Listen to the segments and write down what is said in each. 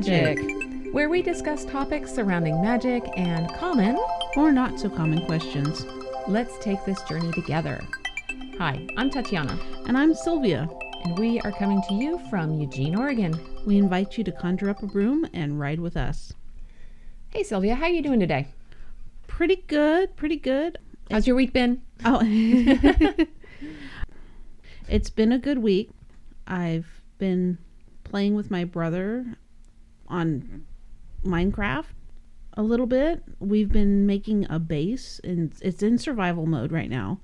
Magic, where we discuss topics surrounding magic and common. Or not so common questions. Let's take this journey together. Hi, I'm Tatiana, And I'm Sylvia. and we are coming to you from Eugene, Oregon. We invite you to conjure up a broom and ride with us. Hey, Sylvia, how are you doing today? Pretty good, pretty good. How's your week been? Oh, it's been a good week. I've been playing with my brother on Minecraft a little bit. We've been making a base, and it's in survival mode right now.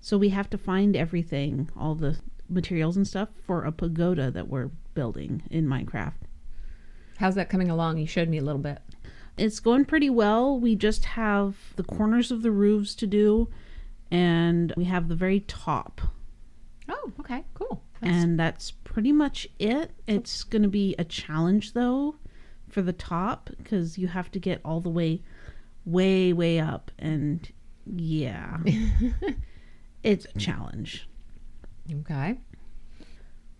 So we have to find everything, all the materials and stuff, for a pagoda that we're building in Minecraft. How's that coming along? You showed me a little bit. It's going pretty well. We just have the corners of the roofs to do, and we have the very top. Oh, okay, cool. And that's pretty much it. It's going to be a challenge, though, for the top, because you have to get all the way, way, way up. And yeah, it's a challenge. okay.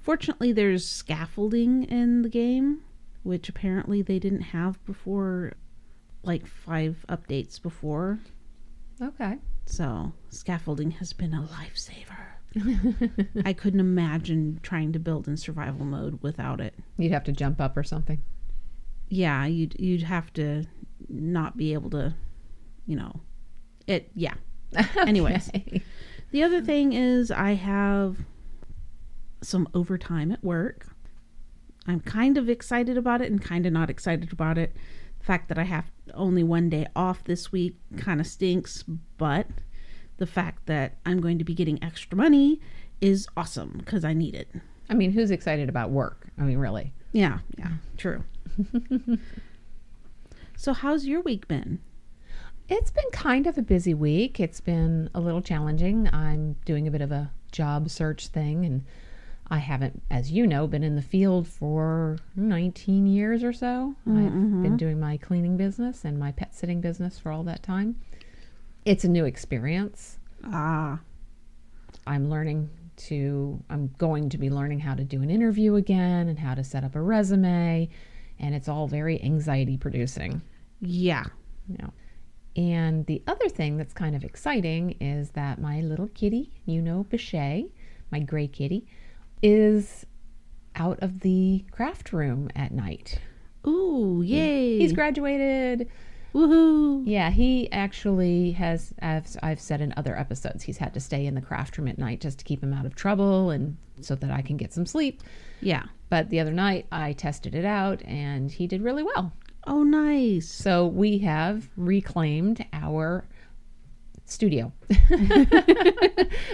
Fortunately, there's scaffolding in the game, which apparently they didn't have before, like five updates before. Okay. So, scaffolding has been a lifesaver. I couldn't imagine trying to build in survival mode without it. You'd have to jump up or something. Yeah, you'd you'd have to not be able to, you know, it. Yeah. Anyways. The other thing is I have some overtime at work. I'm kind of excited about it and kind of not excited about it. The fact that I have only one day off this week kind of stinks, but the fact that I'm going to be getting extra money is awesome because I need it. I mean, who's excited about work? I mean, really. Yeah, yeah, true. so, how's your week been? It's been kind of a busy week. It's been a little challenging. I'm doing a bit of a job search thing, and I haven't, as you know, been in the field for 19 years or so. I've mm-hmm. been doing my cleaning business and my pet sitting business for all that time. It's a new experience. Ah, I'm learning to, I'm going to be learning how to do an interview again and how to set up a resume, and it's all very anxiety producing. yeah. you know. And the other thing that's kind of exciting is that my little kitty, you know, Bechet, my gray kitty, is out of the craft room at night. Ooh, yay. He's graduated. Woohoo. Yeah, he actually has, as I've said in other episodes, he's had to stay in the craft room at night just to keep him out of trouble and so that I can get some sleep. Yeah. But the other night I tested it out and he did really well. Oh, nice. So we have reclaimed our studio,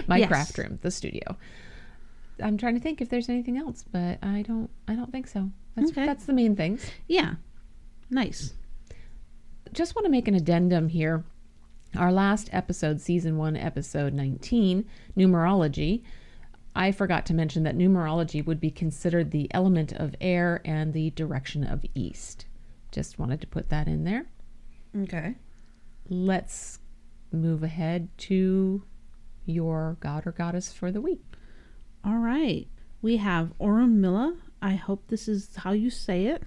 my Yes. craft room, the studio. I'm trying to think if there's anything else, but I don't. I don't think so. That's Okay. that's the main things. Yeah. Nice. Just want to make an addendum here. Our last episode, season one, episode 19, numerology. I forgot to mention that numerology would be considered the element of air and the direction of east. Just wanted to put that in there. Okay. let's move ahead to your god or goddess for the week. All right. We have Orunmila. I hope this is how you say it.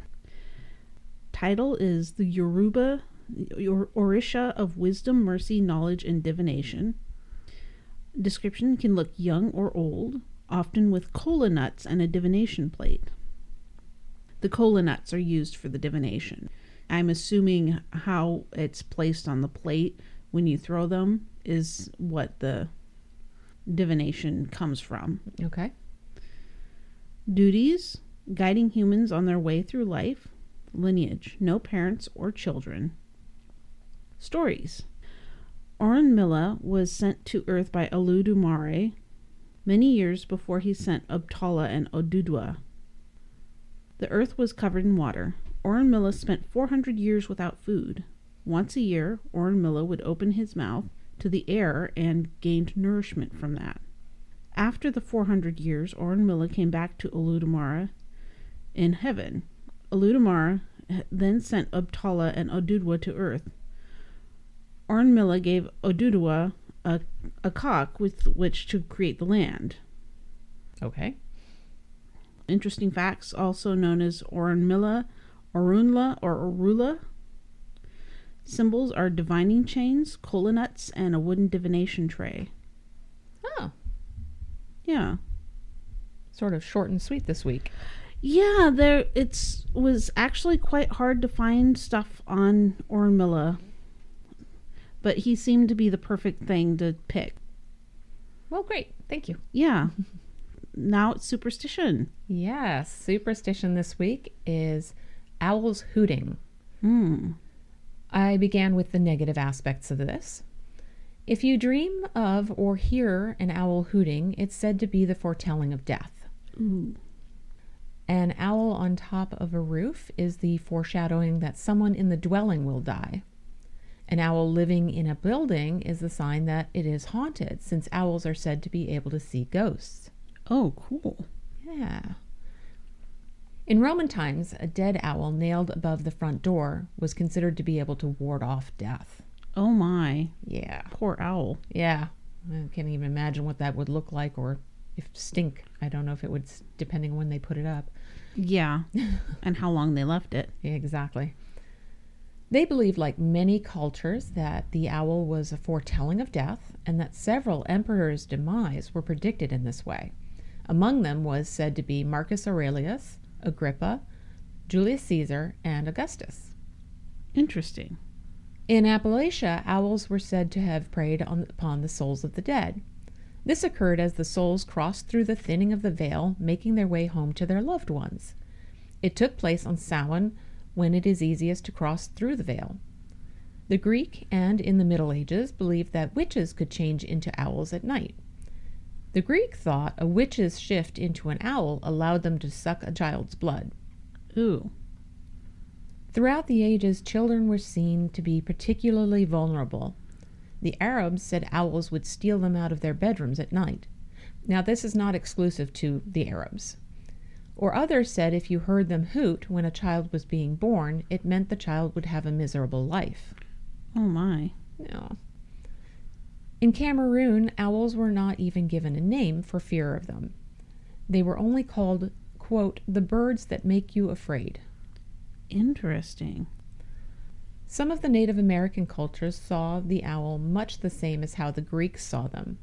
Title is the Yoruba Or- Orisha of Wisdom, Mercy, Knowledge, and Divination. Description can look young or old, often with cola nuts and a divination plate. The cola nuts are used for the divination. I'm assuming how it's placed on the plate when you throw them is what the divination comes from. Okay. Duties guiding humans on their way through life. Lineage no parents or children. Stories Orunmila was sent to Earth by Oludumare many years before he sent Abtala and Odudwa. The Earth was covered in water. Orunmila spent 400 years without food. Once a year, Orunmila would open his mouth to the air and gained nourishment from that. After the 400 years, Orunmila came back to Oludumare in heaven. Oludumare then sent Abtala and Odudwa to earth. Orunmila gave Odudwa a, a cock with which to create the land. Okay. Interesting facts, also known as Orunmila Orunla or Orula. Symbols are divining chains, cola nuts, and a wooden divination tray. Oh, Yeah. sort of short and sweet this week. Yeah, there it's was actually quite hard to find stuff on Orunmila. But he seemed to be the perfect thing to pick. Well, great. Thank you. Yeah. now it's superstition. Yes, superstition this week is owls hooting. Hmm. I began with the negative aspects of this. If you dream of or hear an owl hooting, it's said to be the foretelling of death. Ooh. An owl on top of a roof is the foreshadowing that someone in the dwelling will die. An owl living in a building is the sign that it is haunted, since owls are said to be able to see ghosts. Oh, cool. Yeah. In Roman times, a dead owl nailed above the front door was considered to be able to ward off death. Oh my. Yeah. Poor owl. Yeah. I can't even imagine what that would look like or if stink. I don't know if it would, depending on when they put it up. Yeah. and how long they left it. Yeah, exactly. They believed, like many cultures, that the owl was a foretelling of death and that several emperors' demise were predicted in this way. Among them was said to be Marcus Aurelius, Agrippa, Julius Caesar, and Augustus. Interesting. In Appalachia, owls were said to have preyed on, upon the souls of the dead. This occurred as the souls crossed through the thinning of the veil, making their way home to their loved ones. It took place on Samhain, when it is easiest to cross through the veil. The Greek and in the Middle Ages believed that witches could change into owls at night. The Greek thought a witch's shift into an owl allowed them to suck a child's blood. Ooh. Throughout the ages, children were seen to be particularly vulnerable. The Arabs said owls would steal them out of their bedrooms at night. Now, this is not exclusive to the Arabs. Or others said if you heard them hoot when a child was being born, it meant the child would have a miserable life. Oh my. No. In Cameroon, owls were not even given a name for fear of them. They were only called, quote, the birds that make you afraid. Interesting. Some of the Native American cultures saw the owl much the same as how the Greeks saw them,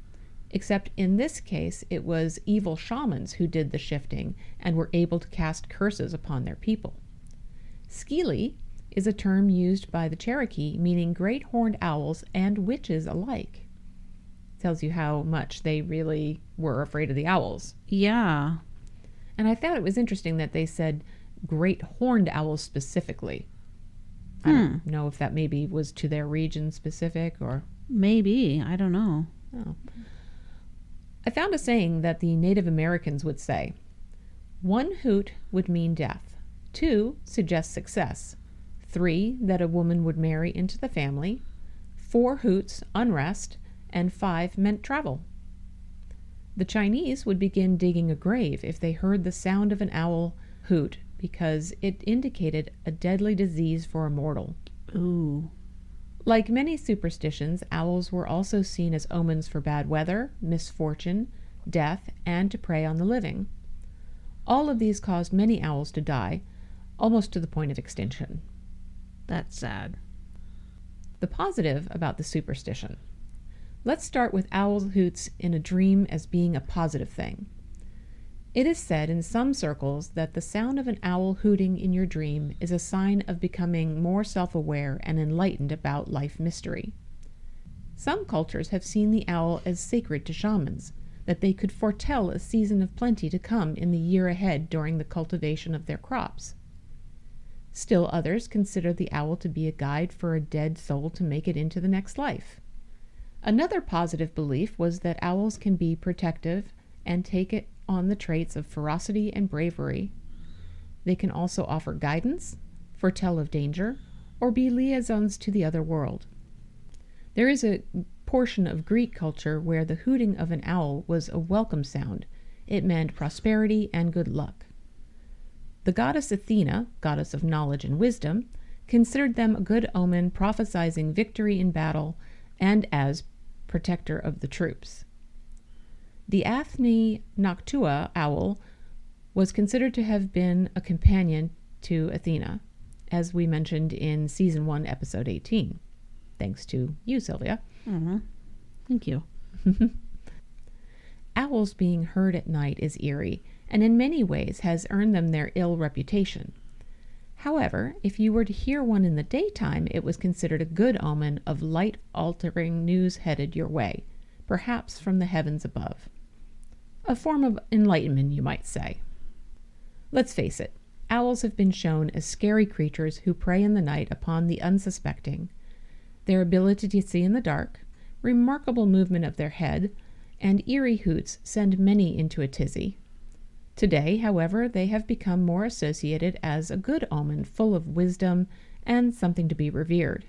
except in this case it was evil shamans who did the shifting and were able to cast curses upon their people. Skili is a term used by the Cherokee meaning great horned owls and witches alike. Tells you how much they really were afraid of the owls. Yeah. And I thought it was interesting that they said great horned owls specifically. I don't hmm. know if that maybe was to their region specific or. Maybe. I don't know. Oh. I found a saying that the Native Americans would say one hoot would mean death, two suggests success, three that a woman would marry into the family, four hoots, unrest, and five meant travel. The Chinese would begin digging a grave if they heard the sound of an owl hoot because it indicated a deadly disease for a mortal. Ooh. Like many superstitions, owls were also seen as omens for bad weather, misfortune, death, and to prey on the living. All of these caused many owls to die, almost to the point of extinction. That's sad. The positive about the superstition. Let's start with owl hoots in a dream as being a positive thing. It is said in some circles that the sound of an owl hooting in your dream is a sign of becoming more self aware and enlightened about life mystery. Some cultures have seen the owl as sacred to shamans, that they could foretell a season of plenty to come in the year ahead during the cultivation of their crops. Still others consider the owl to be a guide for a dead soul to make it into the next life. Another positive belief was that owls can be protective and take it on the traits of ferocity and bravery. They can also offer guidance, foretell of danger, or be liaisons to the other world. There is a portion of Greek culture where the hooting of an owl was a welcome sound. It meant prosperity and good luck. The goddess Athena, goddess of knowledge and wisdom, considered them a good omen, prophesizing victory in battle and as protector of the troops. The Athene Noctua owl was considered to have been a companion to Athena. as we mentioned in season 1, episode 18. Thanks to you, Sylvia. Mm-hmm. Thank you. Owls being heard at night is eerie, and in many ways has earned them their ill reputation. However, if you were to hear one in the daytime, it was considered a good omen of light altering news headed your way, perhaps from the heavens above. A form of enlightenment, you might say. Let's face it, owls have been shown as scary creatures who prey in the night upon the unsuspecting. Their ability to see in the dark, remarkable movement of their head, and eerie hoots send many into a tizzy. Today, however, they have become more associated as a good omen full of wisdom and something to be revered.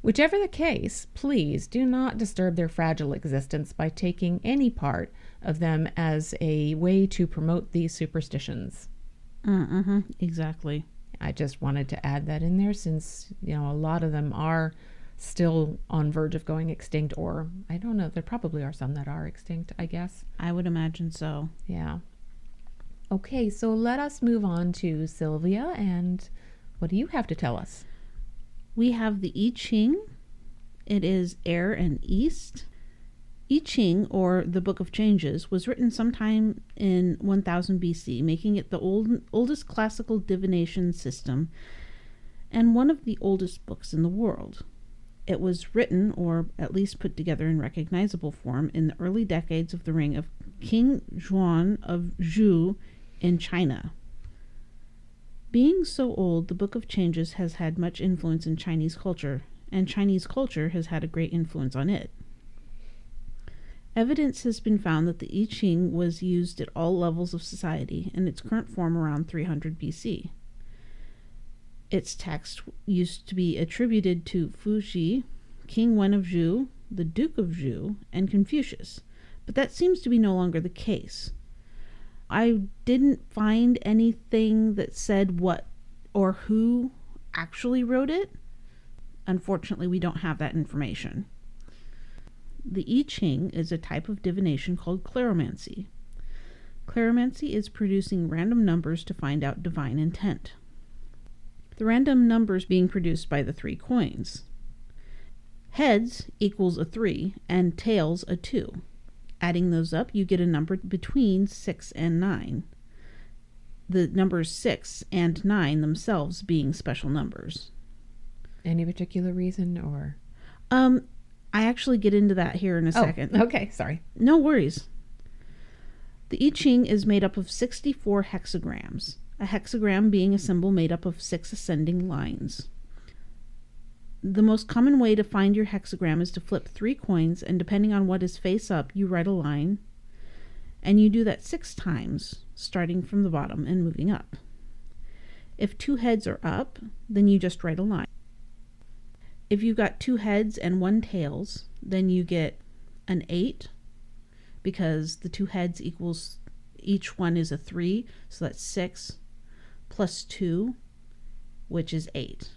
Whichever the case, please do not disturb their fragile existence by taking any part of them as a way to promote these superstitions. Mm-hmm. Exactly. I just wanted to add that in there since, you know, a lot of them are still on verge of going extinct or I don't know, there probably are some that are extinct, I guess. I would imagine so. Yeah. Okay, so let us move on to Sylvia and what do you have to tell us? We have the I Ching. It is air and east. I Ching, or the Book of Changes, was written sometime in 1000 BC, making it the old, oldest classical divination system and one of the oldest books in the world. It was written, or at least put together in recognizable form, in the early decades of the reign of King Xuan of Zhou in China. Being so old, the Book of Changes has had much influence in Chinese culture, and Chinese culture has had a great influence on it. Evidence has been found that the I Ching was used at all levels of society in its current form around 300 BC. Its text used to be attributed to Fuxi, King Wen of Zhou, the Duke of Zhou, and Confucius, but that seems to be no longer the case. I didn't find anything that said what or who actually wrote it. Unfortunately, we don't have that information. The I Ching is a type of divination called kleromancy. Kleromancy is producing random numbers to find out divine intent. The random numbers being produced by the three coins. Heads equals a 3 and tails a 2. Adding those up, you get a number between 6 and 9. The numbers 6 and 9 themselves being special numbers. Any particular reason or Um, I actually get into that here in a oh, second. Oh, okay, sorry. No worries. The I Ching is made up of 64 hexagrams, a hexagram being a symbol made up of six ascending lines. The most common way to find your hexagram is to flip three coins, and depending on what is face up, you write a line. And you do that six times, starting from the bottom and moving up. If two heads are up, then you just write a line. If you've got two heads and one tails, then you get an 8 because the two heads equals each one is a 3, so that's 6 plus 2, which is 8.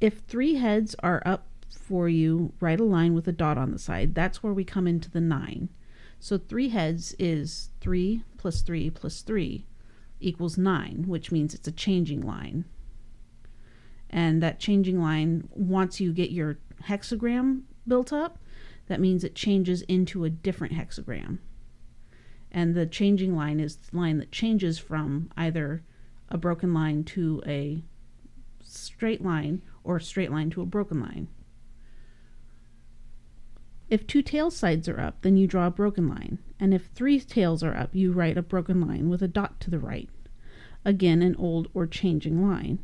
If three heads are up for you, write a line with a dot on the side. That's where we come into the 9. So three heads is 3 plus 3 plus 3 equals 9, which means it's a changing line and that changing line once you get your hexagram built up that means it changes into a different hexagram. And the changing line is the line that changes from either a broken line to a straight line or a straight line to a broken line. If two tail sides are up then you draw a broken line. And if three tails are up you write a broken line with a dot to the right. Again an old or changing line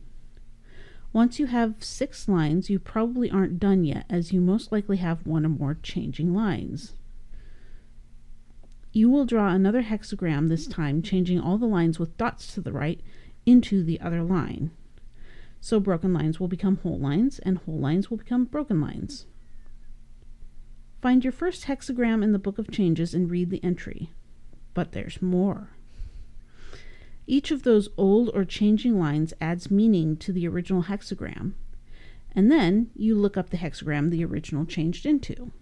once you have six lines, you probably aren't done yet, as you most likely have one or more changing lines. You will draw another hexagram this time, changing all the lines with dots to the right into the other line. So broken lines will become whole lines, and whole lines will become broken lines. Find your first hexagram in the Book of Changes and read the entry. But there's more. Each of those old or changing lines adds meaning to the original hexagram, and then you look up the hexagram the original changed into.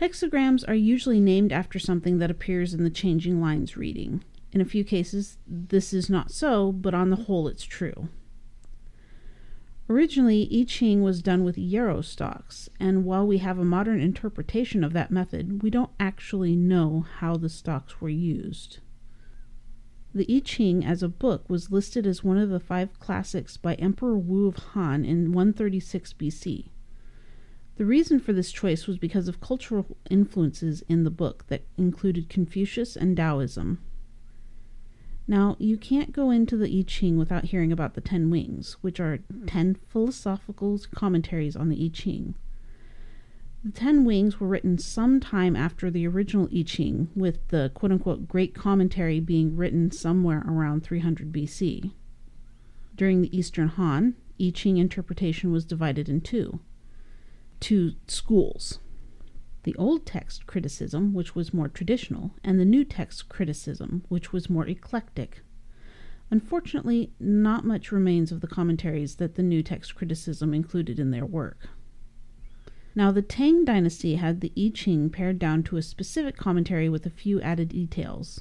Hexagrams are usually named after something that appears in the changing lines reading. In a few cases, this is not so, but on the whole, it's true. Originally, I Ching was done with yarrow stalks, and while we have a modern interpretation of that method, we don't actually know how the stalks were used. The I Ching as a book was listed as one of the five classics by Emperor Wu of Han in 136 BC. The reason for this choice was because of cultural influences in the book that included Confucius and Taoism. Now, you can't go into the I Ching without hearing about the Ten Wings, which are ten philosophical commentaries on the I Ching. The Ten Wings were written some time after the original I Ching, with the quote unquote Great Commentary being written somewhere around 300 BC. During the Eastern Han, I Ching interpretation was divided in two two schools the Old Text criticism, which was more traditional, and the New Text criticism, which was more eclectic. Unfortunately, not much remains of the commentaries that the New Text criticism included in their work. Now, the Tang dynasty had the I Ching pared down to a specific commentary with a few added details.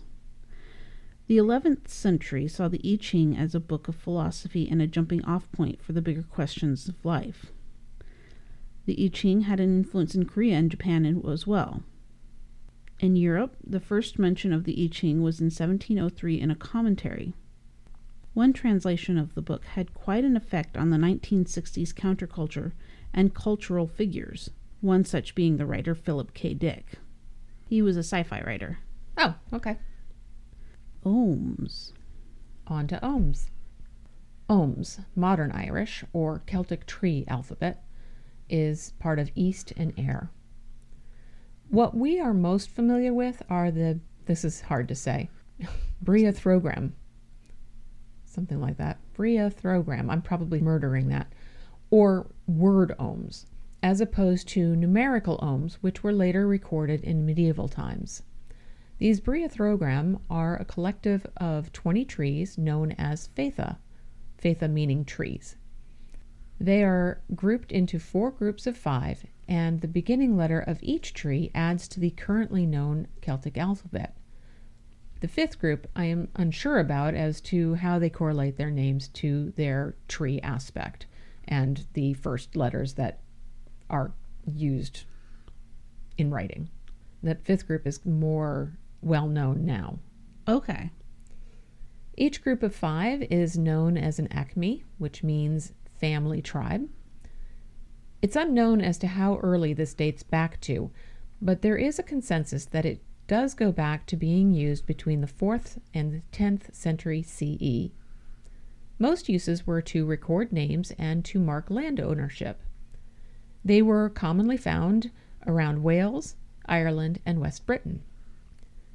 The 11th century saw the I Ching as a book of philosophy and a jumping off point for the bigger questions of life. The I Ching had an influence in Korea and Japan as well. In Europe, the first mention of the I Ching was in 1703 in a commentary. One translation of the book had quite an effect on the 1960s counterculture and cultural figures, one such being the writer Philip K. Dick. He was a sci fi writer. Oh, okay. Oghams. On to Oghams. Oghams, modern Irish or Celtic tree alphabet, is part of East and Air. What we are most familiar with are the, this is hard to say, Briathrogram. Something like that. Briathrogram. I'm probably murdering that or word Oghams, as opposed to numerical Oghams, which were later recorded in medieval times. These Briathrogram are a collective of 20 trees known as Fetha, Fetha meaning trees. They are grouped into four groups of five, and the beginning letter of each tree adds to the currently known Celtic alphabet. The fifth group I am unsure about as to how they correlate their names to their tree aspect and the first letters that are used in writing. That fifth group is more well known now. Okay. Each group of five is known as an aicme, which means family tribe. It's unknown as to how early this dates back to, but there is a consensus that it does go back to being used between the 4th and the 10th century CE. Most uses were to record names and to mark land ownership. They were commonly found around Wales, Ireland, and West Britain.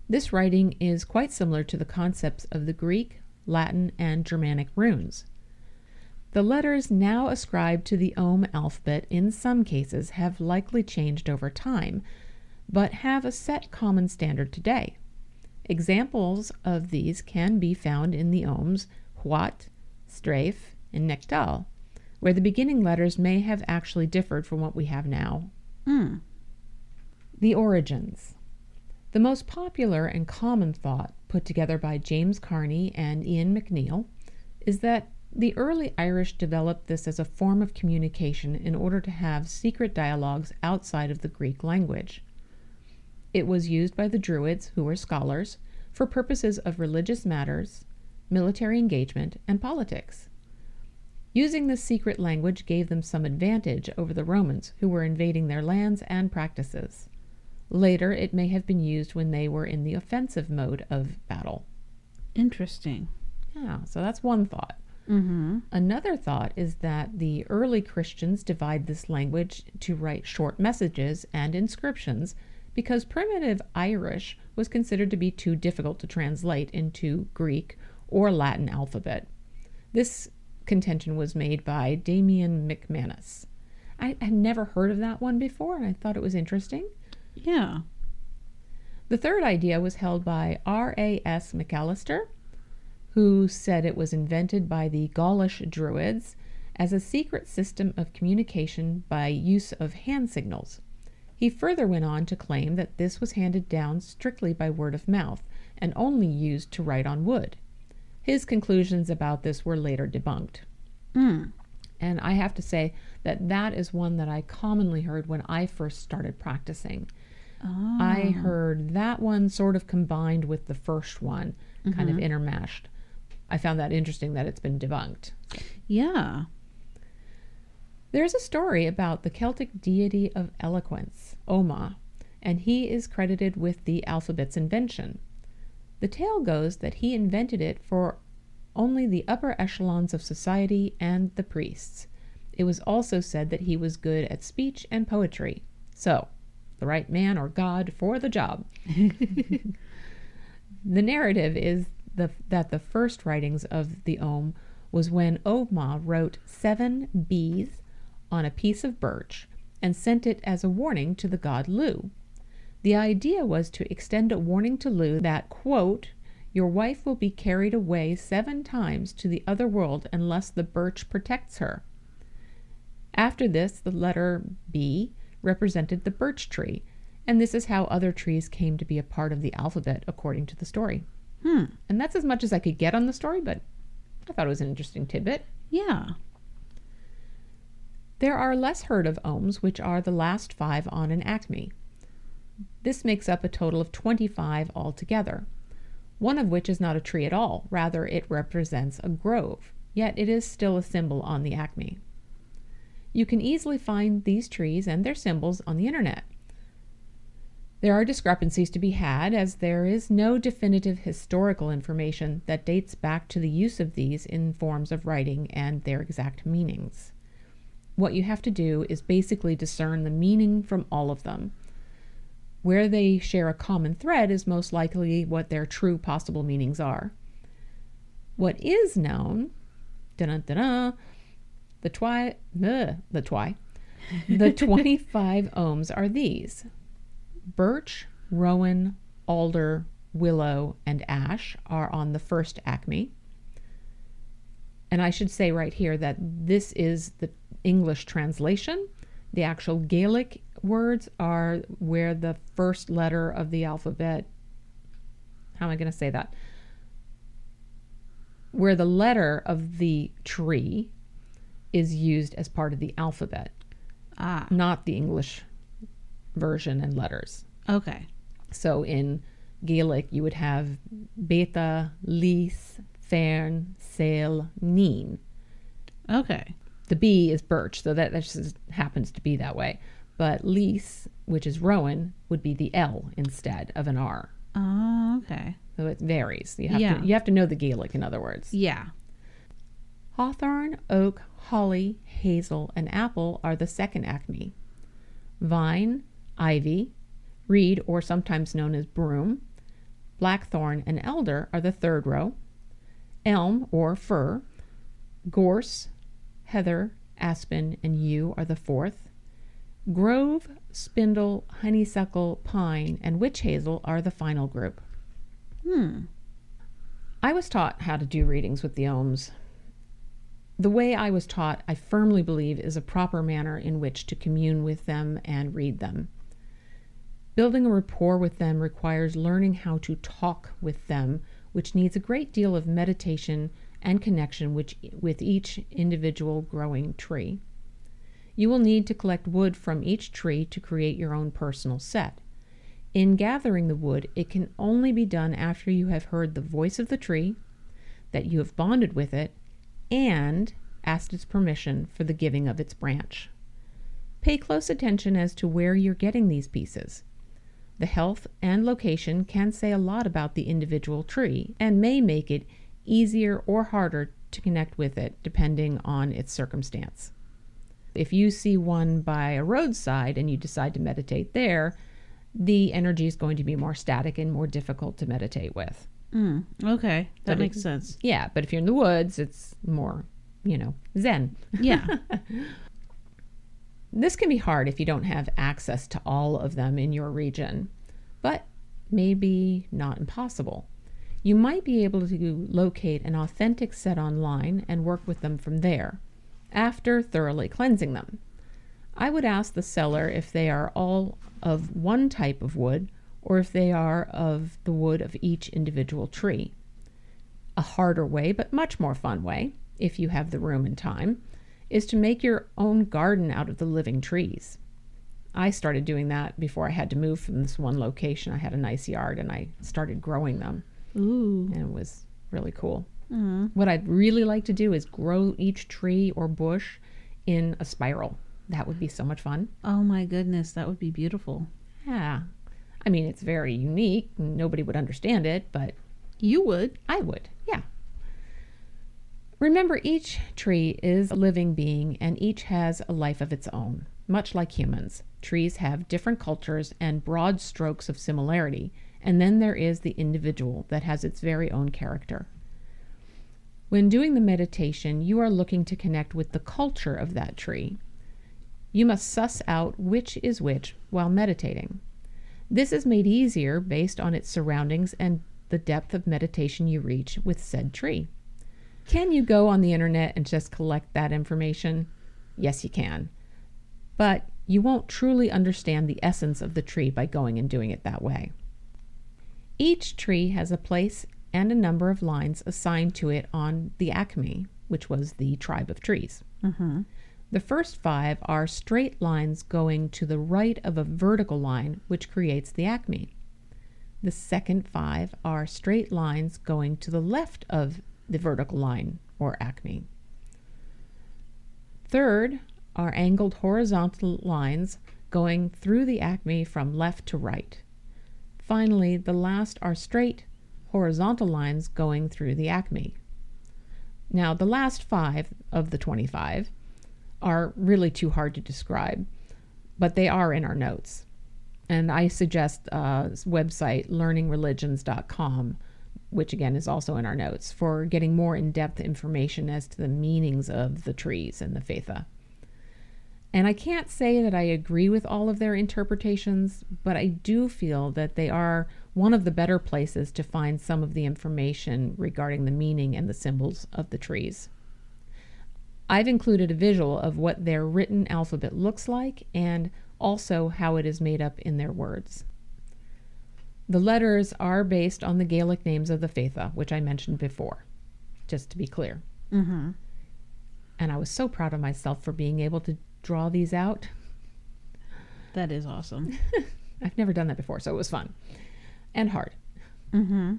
This writing is quite similar to the concepts of the Greek, Latin, and Germanic runes. The letters now ascribed to the Ogham alphabet in some cases have likely changed over time, but have a set common standard today. Examples of these can be found in the Ohms Huat, Strafe, and Nectal, where the beginning letters may have actually differed from what we have now. Mm. The origins. The most popular and common thought, put together by James Carney and Ian MacNeill, is that the early Irish developed this as a form of communication in order to have secret dialogues outside of the Greek language. It was used by the Druids, who were scholars, for purposes of religious matters, military engagement, and politics. Using this secret language gave them some advantage over the Romans, who were invading their lands and practices. Later, it may have been used when they were in the offensive mode of battle. Interesting. Yeah, so that's one thought. Mm-hmm. Another thought is that the early Christians divide this language to write short messages and inscriptions because primitive Irish was considered to be too difficult to translate into Greek or Latin alphabet. This contention was made by Damian McManus. I had never heard of that one before, and I thought it was interesting. Yeah. The third idea was held by R.A.S. Macalister, who said it was invented by the Gaulish Druids as a secret system of communication by use of hand signals. He further went on to claim that this was handed down strictly by word of mouth and only used to write on wood. His conclusions about this were later debunked. Mm. And I have to say that that is one that I commonly heard when I first started practicing. Oh. I heard that one sort of combined with the first one, kind Mm-hmm. of intermeshed. I found that interesting that it's been debunked. Yeah. There's a story about the Celtic deity of eloquence, Ogma, and he is credited with the alphabet's invention. The tale goes that he invented it for only the upper echelons of society and the priests. It was also said that he was good at speech and poetry. So, the right man or god for the job. the narrative is the, that the first writings of the Ogham was when Ogma wrote seven bees on a piece of birch and sent it as a warning to the god Lugh. The idea was to extend a warning to Lugh that, quote, your wife will be carried away seven times to the other world unless the birch protects her. After this, the letter B represented the birch tree, and this is how other trees came to be a part of the alphabet according to the story. Hmm. And that's as much as I could get on the story, but I thought it was an interesting tidbit. Yeah. There are less heard of Oghams, which are the last five on an aicme. This makes up a total of 25 altogether, one of which is not a tree at all, rather, it represents a grove, yet it is still a symbol on the aicme. You can easily find these trees and their symbols on the internet. There are discrepancies to be had, as there is no definitive historical information that dates back to the use of these in forms of writing and their exact meanings. What you have to do is basically discern the meaning from all of them. Where they share a common thread is most likely what their true possible meanings are. What is known, the twi, bleh, the twi, the 25 Oghams are these birch, rowan, alder, willow, and ash are on the first aicme. And I should say right here that this is the English translation. The actual Gaelic words are where the first letter of the alphabet, how am I going to say that? Where the letter of the tree is used as part of the alphabet, Ah. not the English version and letters. Okay. So in Gaelic, you would have beta, luis, fearn, sail, neen. Okay. The B is birch, so that, that just happens to be that way. But luis, which is rowan, would be the L instead of an R. Oh, okay. So it varies. You have Yeah. to you have to know the Gaelic, in other words. Yeah. Hawthorn, oak, holly, hazel, and apple are the second aicme. Vine, ivy, reed, or sometimes known as broom, blackthorn, and elder are the third row. Elm or fir, gorse, heather, aspen, and yew are the fourth. Grove, spindle, honeysuckle, pine, and witch hazel are the final group. Hmm. I was taught how to do readings with the Oghams. The way I was taught, I firmly believe, is a proper manner in which to commune with them and read them. Building a rapport with them requires learning how to talk with them, which needs a great deal of meditation and connection which, with each individual growing tree. You will need to collect wood from each tree to create your own personal set. In gathering the wood, it can only be done after you have heard the voice of the tree, that you have bonded with it, and asked its permission for the giving of its branch. Pay close attention as to where you're getting these pieces. The health and location can say a lot about the individual tree and may make it easier or harder to connect with it depending on its circumstance. If you see one by a roadside and you decide to meditate there, the energy is going to be more static and more difficult to meditate with. Mm. Okay. That But makes it- sense. Yeah, but if you're in the woods, it's more, you know, zen. Yeah. This can be hard if you don't have access to all of them in your region, but maybe not impossible. You might be able to locate an authentic set online and work with them from there, after thoroughly cleansing them. I would ask the seller if they are all of one type of wood or if they are of the wood of each individual tree. A harder way, but much more fun way, if you have the room and time, is to make your own garden out of the living trees. I started doing that before I had to move from this one location. I had a nice yard and I started growing them, Ooh. and it was really cool. Mm. What I'd really like to do is grow each tree or bush in a spiral. That would be so much fun. Oh my goodness, that would be beautiful. Yeah. I mean, it's very unique. Nobody would understand it, but You would. I would. Yeah. Remember, each tree is a living being and each has a life of its own. Much like humans, trees have different cultures and broad strokes of similarity, and then there is the individual that has its very own character. When doing the meditation, you are looking to connect with the culture of that tree. You must suss out which is which while meditating. This is made easier based on its surroundings and the depth of meditation you reach with said tree. Can you go on the internet and just collect that information? Yes, you can. But you won't truly understand the essence of the tree by going and doing it that way. Each tree has a place and a number of lines assigned to it on the Aicme, which was the tribe of trees. Mm-hmm. The first five are straight lines going to the right of a vertical line, which creates the aicme. The second five are straight lines going to the left of the vertical line, or aicme. Third are angled horizontal lines going through the aicme from left to right. Finally, the last are straight horizontal lines going through the aicme. Now, the last five of the 25 are really too hard to describe, but they are in our notes. And I suggest uh, website learningreligions.com, which again is also in our notes, for getting more in depth information as to the meanings of the trees and the Faitha. And I can't say that I agree with all of their interpretations, but I do feel that they are one of the better places to find some of the information regarding the meaning and the symbols of the trees. I've included a visual of what their written alphabet looks like and also how it is made up in their words. The letters are based on the Gaelic names of the Faitha, which I mentioned before, just to be clear. Mm-hmm. And I was so proud of myself for being able to draw these out. That is awesome. I've never done that before, so it was fun and hard. Mm-hmm.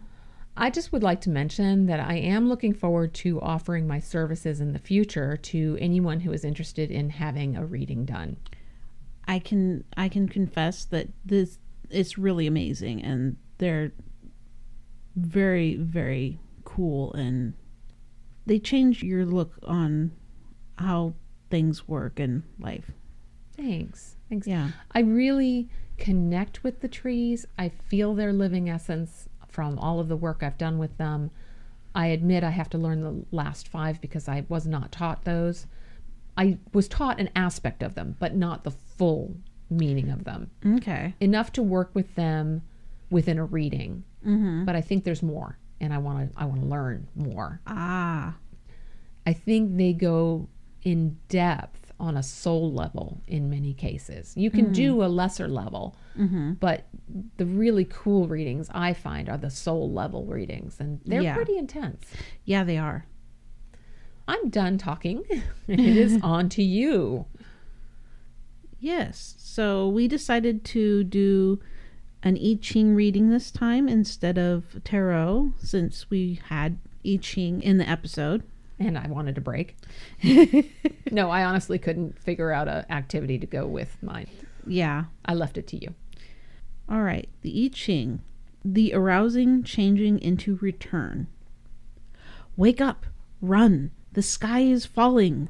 I just would like to mention that I am looking forward to offering my services in the future to anyone who is interested in having a reading done. I can I can confess that this it's really amazing and they're very very cool and they change your look on how things work in life. Thanks. Thanks. Yeah. I really connect with the trees. I feel their living essence from all of the work I've done with them. I admit I have to learn the last five because I was not taught those. I was taught an aspect of them, but not the full meaning of them. Okay. Enough to work with them within a reading, Mm-hmm. but I think there's more, and I want to. I want to learn more. Ah. I think they go in depth on a soul level in many cases. You can do a lesser level, Mm-hmm. but the really cool readings I find are the soul level readings, and they're Yeah. pretty intense. Yeah, they are. I'm done talking. it is on to you. Yes. So we decided to do an I Ching reading this time instead of tarot since we had I Ching in the episode. And I wanted a break. no, I honestly couldn't figure out an activity to go with mine. Yeah. I left it to you. All right. The I Ching. The arousing changing into return. Wake up. Run. The sky is falling.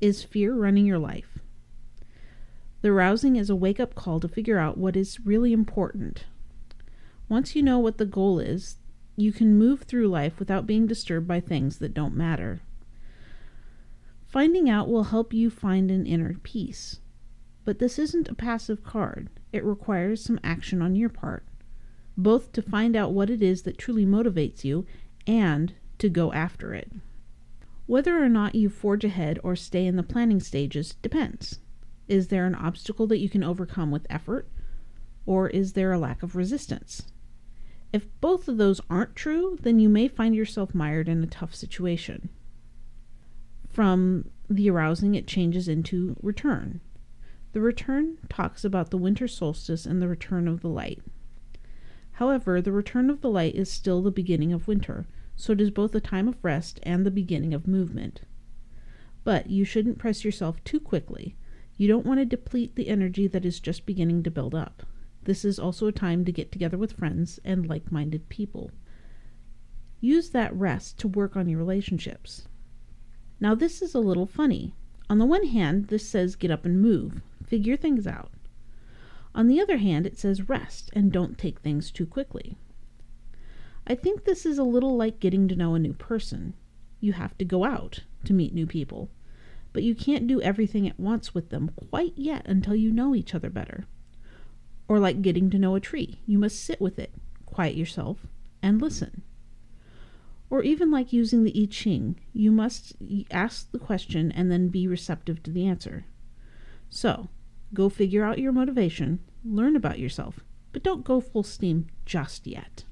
Is fear running your life? The rousing is a wake up call to figure out what is really important. Once you know what the goal is, you can move through life without being disturbed by things that don't matter. Finding out will help you find an inner peace. But this isn't a passive card, it requires some action on your part, both to find out what it is that truly motivates you and to go after it. Whether or not you forge ahead or stay in the planning stages depends. Is there an obstacle that you can overcome with effort? Or is there a lack of resistance? If both of those aren't true, then you may find yourself mired in a tough situation. From the arousing, it changes into return. The return talks about the winter solstice and the return of the light. However, the return of the light is still the beginning of winter, so it is both a time of rest and the beginning of movement. But you shouldn't press yourself too quickly. You don't want to deplete the energy that is just beginning to build up. This is also a time to get together with friends and like minded people. Use that rest to work on your relationships. Now, this is a little funny. On the one hand, this says get up and move, figure things out. On the other hand, it says rest and don't take things too quickly. I think this is a little like getting to know a new person. You have to go out to meet new people, but you can't do everything at once with them quite yet until you know each other better. Or like getting to know a tree, you must sit with it, quiet yourself, and listen. Or even like using the I Ching, you must ask the question and then be receptive to the answer. So, Go figure out your motivation, learn about yourself, but don't go full steam just yet.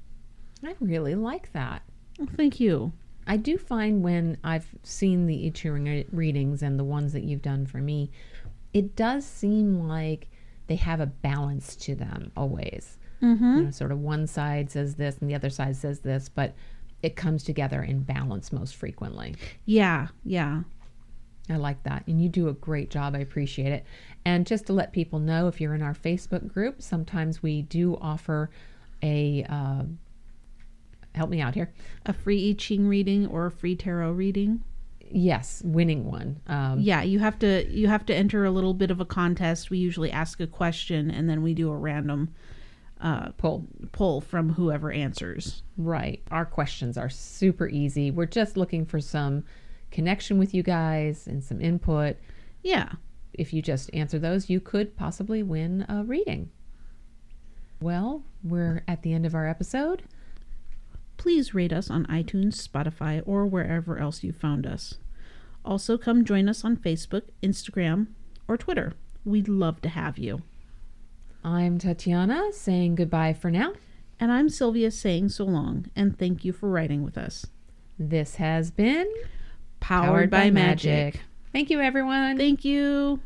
I really like that. Well, thank you. I do find when I've seen the I Ching readings and the ones that you've done for me, it does seem like they have a balance to them always. Mm-hmm. You know, sort of one side says this and the other side says this, but it comes together in balance most frequently. Yeah, yeah. I like that. And you do a great job. I appreciate it. And just to let people know, if you're in our Facebook group, sometimes we do offer a, uh, help me out here, a free I Ching reading or a free tarot reading. Yes, winning one. Um, yeah, you have to you have to enter a little bit of a contest. We usually ask a question and then we do a random uh, pull pull from whoever answers. Right. Our questions are super easy. We're just looking for some connection with you guys and some input. Yeah. If you just answer those, you could possibly win a reading. Well, we're at the end of our episode. Please rate us on iTunes, Spotify, or wherever else you found us. Also, come join us on Facebook, Instagram, or Twitter. We'd love to have you. I'm Tatiana saying goodbye for now. And I'm Sylvia saying so long, and thank you for writing with us. This has been Powered, by, by magic. magic. Thank you, everyone. Thank you.